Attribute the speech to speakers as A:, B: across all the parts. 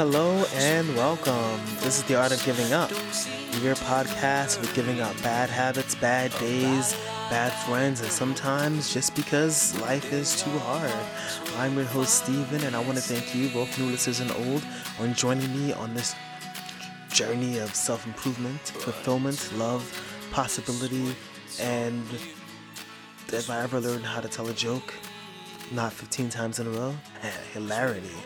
A: Hello and welcome. This is The Art of Giving Up, your podcast with giving up bad habits, bad days, bad friends, and sometimes just because life is too hard. I'm your host, Steven, and I want to thank you, both new listeners and old, for joining me on this journey of self improvement, fulfillment, love, possibility, and if I ever learned how to tell a joke, not 15 times in a row, hilarity.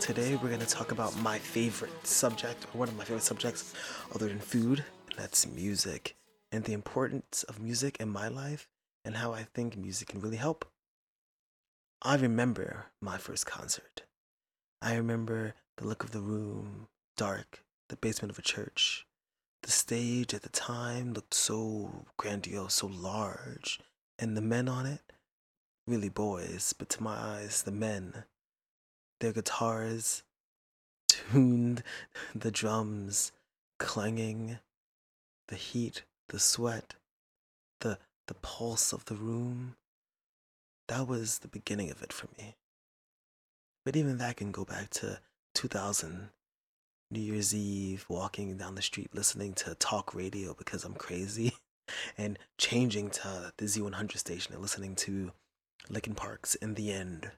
A: Today we're going to talk about my favorite subject, or one of my favorite subjects other than food, and that's music, and the importance of music in my life, and how I think music can really help. I remember my first concert. I remember the look of the room, dark, the basement of a church. The stage at the time looked so grandiose, so large, and the men on it, really boys, but to my eyes, the men, their guitars tuned, the drums clanging, the heat, the sweat, the the pulse of the room. That was the beginning of it for me. But even that can go back to 2000, New Year's Eve, walking down the street listening to talk radio because I'm crazy, and changing to the Z100 station and listening to Linkin Park's In the End,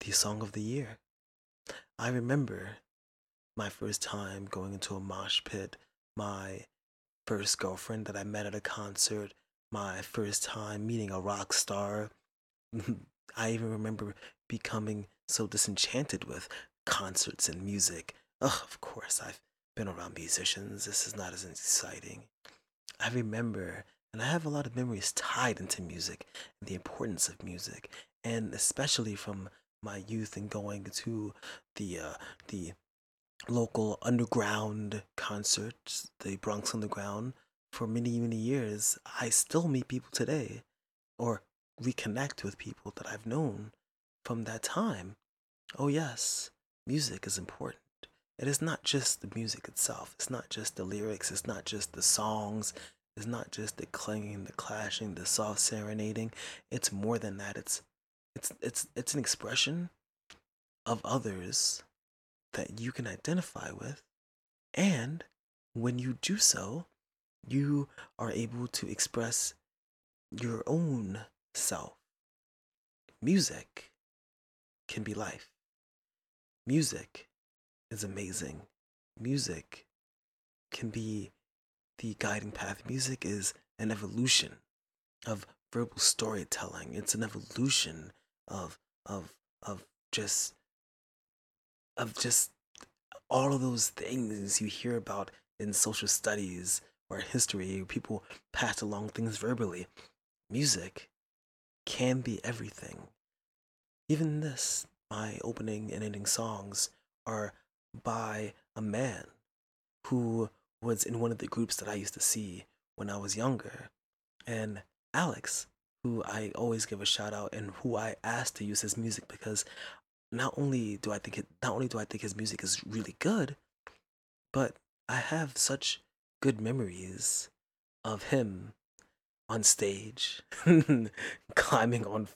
A: the song of the year. I remember my first time going into a mosh pit, my first girlfriend that I met at a concert, my first time meeting a rock star. I even remember becoming so disenchanted with concerts and music. Ugh, of course, I've been around musicians. This is not as exciting. I remember, and I have a lot of memories tied into music and the importance of music, and especially from my youth and going to the uh, the local underground concerts, the Bronx Underground, for many many years. I still meet people today, or reconnect with people that I've known from that time. Oh yes, music is important. It is not just the music itself. It's not just the lyrics. It's not just the songs. It's not just the clanging, the clashing, the soft serenading. It's more than that. It's it's it's it's an expression of others that you can identify with. And when you do so you are able to express your own self. Music can be life. Music is amazing. Music can be the guiding path. Music is an evolution of verbal storytelling. It's an evolution of of of just of just all of those things you hear about in social studies or history people pass along things verbally music can be everything even this my opening and ending songs are by a man who was in one of the groups that I used to see when I was younger. And Alex who I always give a shout out and who I asked to use his music because not only do I think it, not only do I think his music is really good, but I have such good memories of him on stage, climbing on,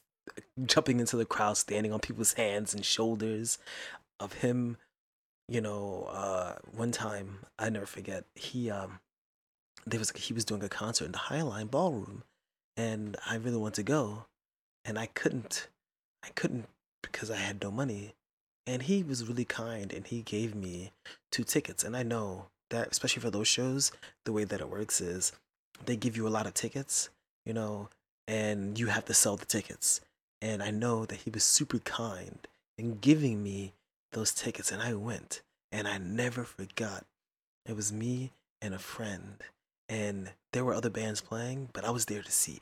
A: jumping into the crowd, standing on people's hands and shoulders, of him, you know, uh, one time I never forget he um, there was he was doing a concert in the Highline Ballroom, and I really want to go, and I couldn't. I couldn't because I had no money. And he was really kind, and he gave me two tickets. And I know that, especially for those shows, the way that it works is they give you a lot of tickets, you know, and you have to sell the tickets. And I know that he was super kind in giving me those tickets, and I went, and I never forgot. It was me and a friend, and there were other bands playing, but I was there to see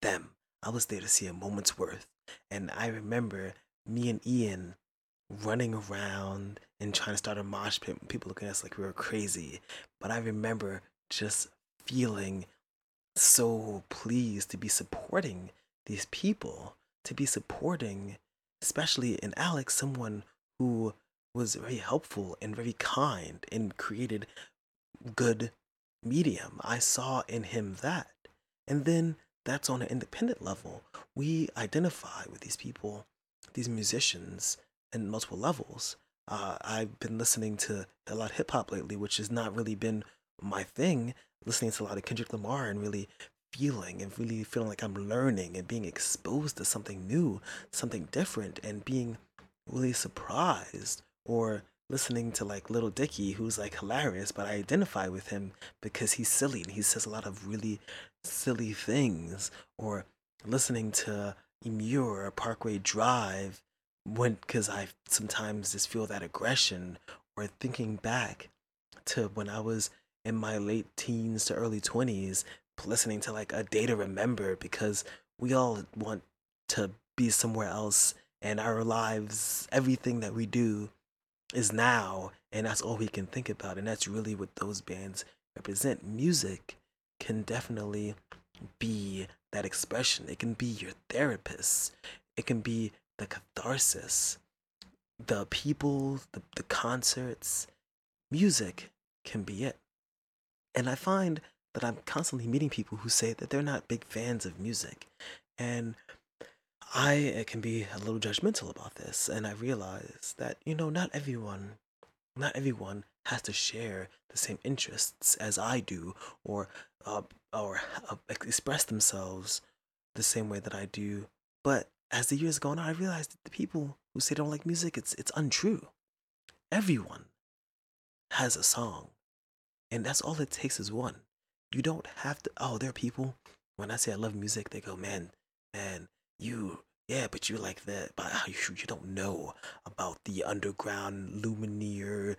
A: them. I was there to see a moment's worth. And I remember me and Ian running around and trying to start a mosh pit, people looking at us like we were crazy. But I remember just feeling so pleased to be supporting these people, to be supporting, especially in Alex, someone who was very helpful and very kind and created good medium. I saw in him that. And then that's on an independent level. We identify with these people, these musicians, in multiple levels. Uh, I've been listening to a lot of hip hop lately, which has not really been my thing. Listening to a lot of Kendrick Lamar and really feeling and really feeling like I'm learning and being exposed to something new, something different, and being really surprised or listening to like Little Dicky, who's like hilarious, but I identify with him because he's silly and he says a lot of really silly things. Or listening to Emmure or Parkway Drive when because I sometimes just feel that aggression or thinking back to when I was in my late teens to early 20s listening to like a day to remember because we all want to be somewhere else and our lives everything that we do is now and that's all we can think about and that's really what those bands represent. Music can definitely be that expression. It can be your therapist. It can be the catharsis the people the, the concerts. Music can be it. And i find that i'm constantly meeting people who say that they're not big fans of music. And I can be a little judgmental about this, and I realize that you know not everyone, not everyone has to share the same interests as I do, or uh, or uh, express themselves the same way that I do. But as the years go on, I realized that the people who say they don't like music, it's it's untrue. Everyone has a song, and that's all it takes is one. You don't have to. Oh, there are people. When I say I love music, they go, man, man, you yeah but you like that but ah, you, you don't know about the underground lumineer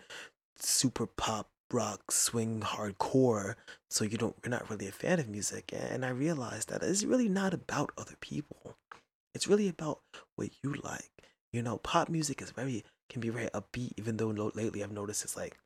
A: super pop rock swing hardcore so you don't you're not really a fan of music and i realized that it's really not about other people. It's really about what you like. You know pop music is very can be very upbeat even though lately i've noticed it's like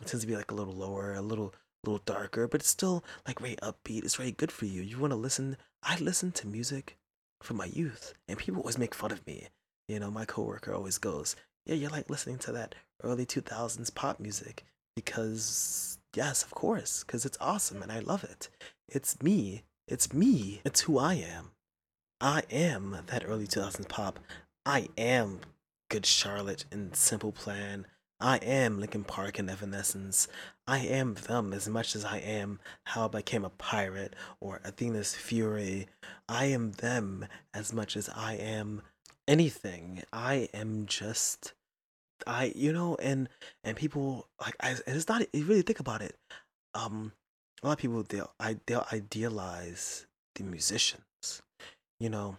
A: it tends to be like a little lower a little little darker but it's still like very upbeat. It's very good for you. You want to listen i listen to music from my youth, and people always make fun of me. You know, my coworker always goes, "Yeah, you're like listening to that early 2000s pop music because yes, of course, because it's awesome and I love it. It's me. It's me. It's who I am. I am that early 2000s pop. I am Good Charlotte and Simple Plan. I am Linkin Park and Evanescence. I am them as much as I am how I became a pirate or Athena's Fury. I am them as much as I am anything. I am just I you know and and people like I it's not you really think about it. Um a lot of people they'll I they'll idealize the musicians, you know.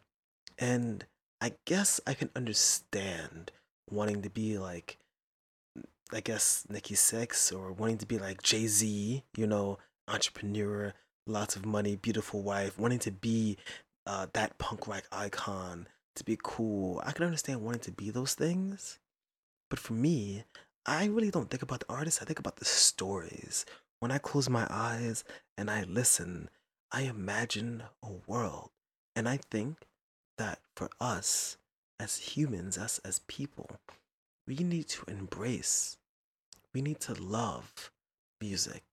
A: And I guess I can understand wanting to be like I guess Nikki Sixx or wanting to be like Jay Z, you know, entrepreneur, lots of money, beautiful wife, wanting to be uh, that punk rock icon, to be cool. I can understand wanting to be those things, but for me, I really don't think about the artist. I think about the stories. When I close my eyes and I listen, I imagine a world, and I think that for us as humans, us as people, we need to embrace, we need to love music.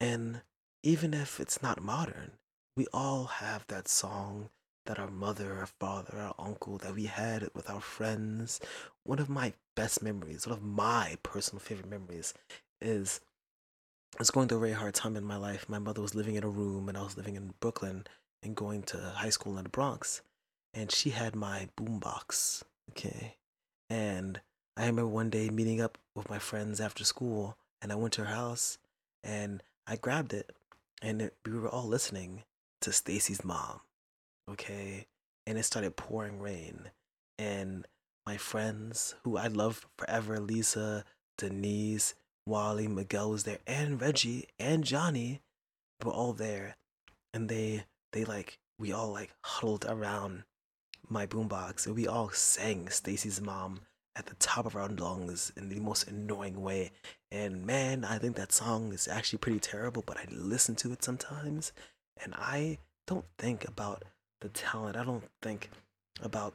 A: And even if it's not modern, we all have that song that our mother, our father, our uncle, that we had with our friends. One of my best memories, one of my personal favorite memories is I was going through a very hard time in my life. My mother was living in a room and I was living in Brooklyn and going to high school in the Bronx. And she had my boombox. Okay. And I remember one day meeting up with my friends after school, and I went to her house, and I grabbed it, and it, we were all listening to Stacy's mom, okay, and it started pouring rain, and my friends who I love forever, Lisa, Denise, Wally, Miguel was there, and Reggie and Johnny were all there, and they they like we all like huddled around my boombox, and we all sang Stacy's mom at the top of our lungs in the most annoying way. And man, I think that song is actually pretty terrible, but I listen to it sometimes and I don't think about the talent. I don't think about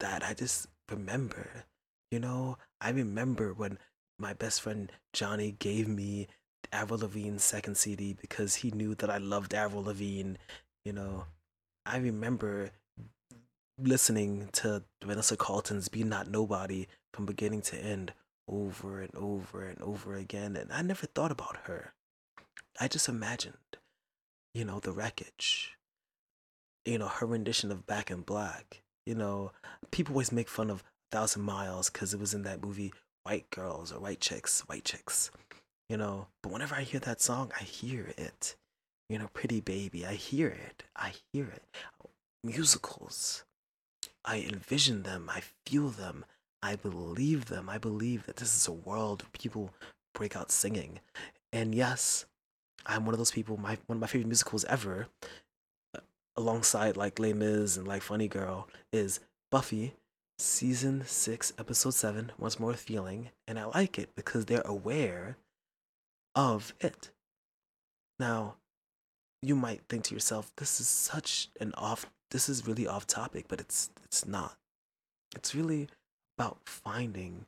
A: that. I just remember, you know, I remember when my best friend Johnny gave me Avril Lavigne's second CD because he knew that I loved Avril Lavigne, you know. I remember listening to Vanessa Carlton's Be Not Nobody from beginning to end over and over and over again. And I never thought about her. I just imagined, you know, the wreckage, you know, her rendition of Back in Black. You know, people always make fun of Thousand Miles because it was in that movie White Girls or White Chicks, White Chicks, you know. But whenever I hear that song, I hear it. You know, Pretty Baby, I hear it. I hear it. Musicals, I envision them, I feel them, I believe them. I believe that this is a world where people break out singing. And yes, I'm one of those people. My one of my favorite musicals ever, uh, alongside like Les Mis and like Funny Girl, is Buffy, season six, episode seven. Once more feeling, and I like it because they're aware of it. Now, you might think to yourself, "This is such an off. This is really off topic," but it's it's not. It's really about finding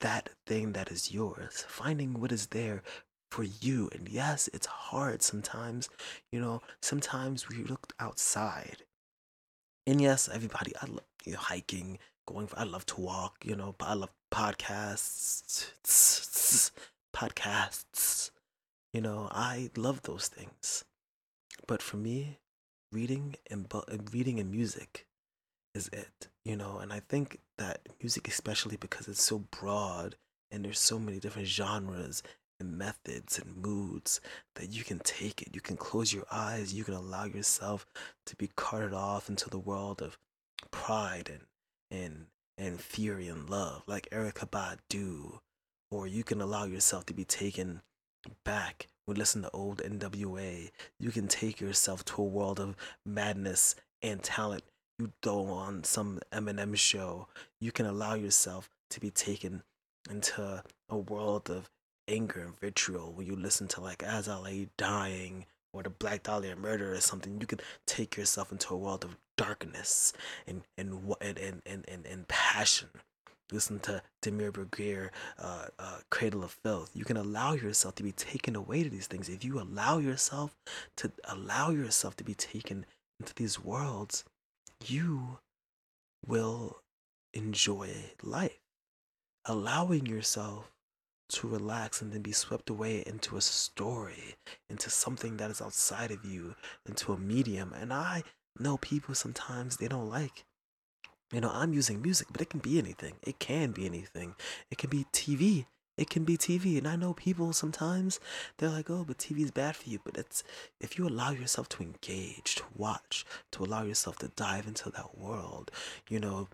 A: that thing that is yours, finding what is there for you. And yes, it's hard sometimes. You know, sometimes we look outside. And yes, everybody, I love you know, hiking, going for, I love to walk, you know, but I love podcasts, podcasts. You know, I love those things. But for me, reading and reading and music is it, you know, and I think that music, especially because it's so broad and there's so many different genres and methods and moods that you can take it. You can close your eyes. You can allow yourself to be carted off into the world of pride and and and fury and love, like Erykah Badu, or you can allow yourself to be taken back. We listen to old NWA. You can take yourself to a world of madness and talent. You go on some Eminem show. You can allow yourself to be taken into a world of anger and vitriol when you listen to like As I Lay Dying or the Black Dahlia murder or something, you can take yourself into a world of darkness and and and and and, and, and passion. Listen to Dimmu Borgir, uh, uh, Cradle of Filth. You can allow yourself to be taken away to these things. If you allow yourself to allow yourself to be taken into these worlds, you will enjoy life. Allowing yourself to relax and then be swept away into a story, into something that is outside of you, into a medium. And I know people sometimes they don't like. You know, I'm using music, but it can be anything. It can be anything. It can be TV. It can be TV. And I know people sometimes they're like, oh, but TV is bad for you. But it's if you allow yourself to engage, to watch, to allow yourself to dive into that world, you know,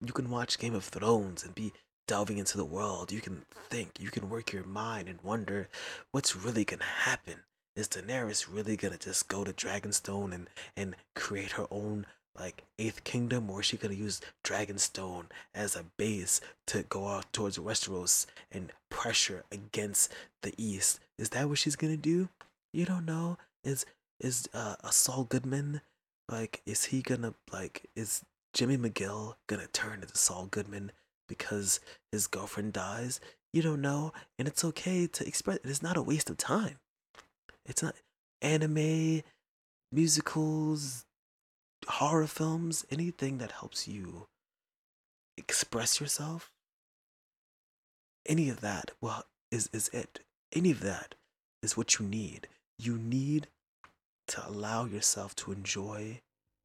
A: you can watch Game of Thrones and be delving into the world, you can think, you can work your mind and wonder what's really gonna happen. Is Daenerys really gonna just go to Dragonstone and and create her own like eighth kingdom, or she gonna use Dragonstone as a base to go out towards Westeros and pressure against the east? Is that what she's gonna do? You don't know. Is is uh, a Saul Goodman like? Is he gonna like? Is Jimmy McGill gonna turn into Saul Goodman? because his girlfriend dies. You don't know, and it's okay to express. It is not a waste of time. It's not anime, musicals, horror films, anything that helps you express yourself. Any of that, well, is is it. Any of that is what you need. You need to allow yourself to enjoy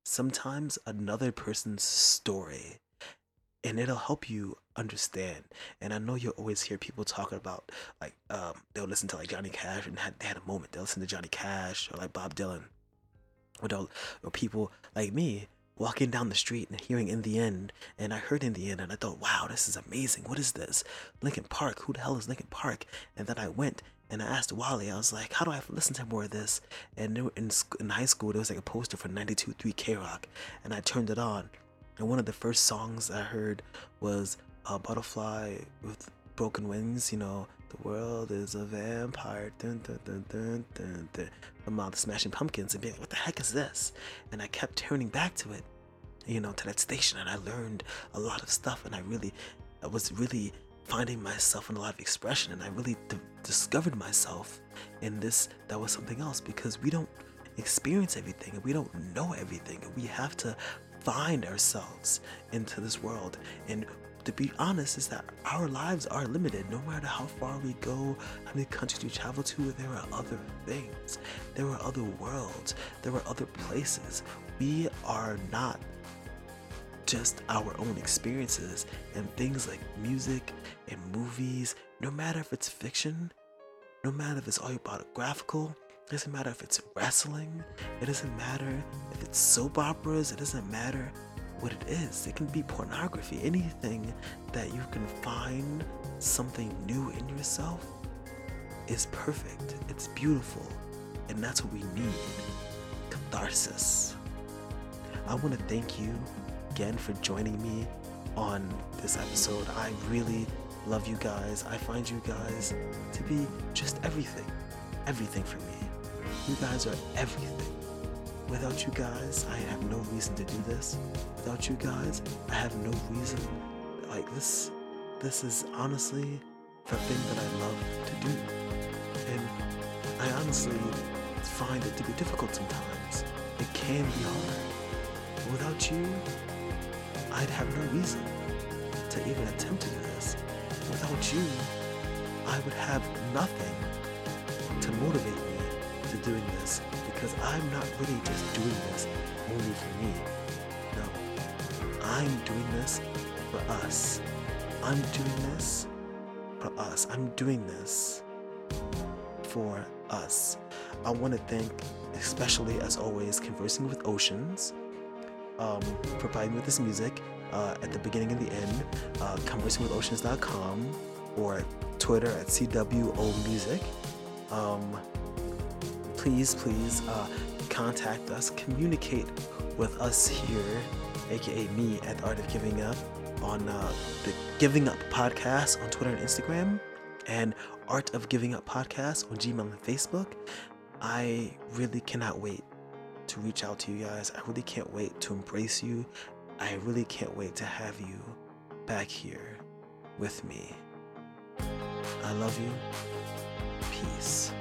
A: sometimes another person's story and it'll help you understand. And I know you'll always hear people talking about like um, they'll listen to like Johnny Cash and had, they had a moment. They'll listen to Johnny Cash or like Bob Dylan, or or people like me walking down the street and hearing in the end. And i heard in the end and i thought wow this is amazing. What is this? Linkin Park? Who the hell is Linkin Park? And then i went and i asked wally i was like how do i listen to more of this? And in, in high school there was like a poster for 92.3 k-rock. And i turned it on. And one of the first songs I heard was a Butterfly with Broken Wings, you know, the world is a vampire, dun, dun, dun, dun, dun, dun, uh, the Smashing Pumpkins, and being like, what the heck is this? And I kept turning back to it, you know, to that station, and I learned a lot of stuff, and I really, I was really finding myself in a lot of expression, and I really d- discovered myself in this that was something else because we don't experience everything and we don't know everything, and we have to find ourselves into this world. And to be honest, is that our lives are limited. No matter how far we go, how many countries we travel to, there are other things. There are other worlds. There are other places. We are not just our own experiences and things like music and movies, no matter if it's fiction, no matter if it's autobiographical, it doesn't matter if it's wrestling, it doesn't matter if it's soap operas, it doesn't matter what it is. It can be pornography, anything that you can find something new in yourself is perfect. It's beautiful. And that's what we need catharsis. I want to thank you again for joining me on this episode. I really love you guys. I find you guys to be just everything. Everything for me. You guys are everything. Without you guys, I have no reason to do this. Without you guys, I have no reason. Like this, this is honestly the thing that I love to do. And I honestly find it to be difficult sometimes. It can be hard. Without you, I'd have no reason to even attempt to do this. Without you, I would have nothing to motivate me to doing this because I'm not really just doing this only for me. No, I'm doing this for us. I'm doing this for us. I'm doing this for us. I want to thank, especially as always, Conversing with Oceans um, providing with this music uh, at the beginning and the end. Uh, conversingwithoceans.com or Twitter at CWO Music. Um, please, please uh, contact us, communicate with us here, aka me at the Art of Giving Up, on uh, the Giving Up podcast on Twitter and Instagram, and Art of Giving Up podcast on Gmail and Facebook. I really cannot wait to reach out to you guys. I really can't wait to embrace you. I really can't wait to have you back here with me. I love you. Peace.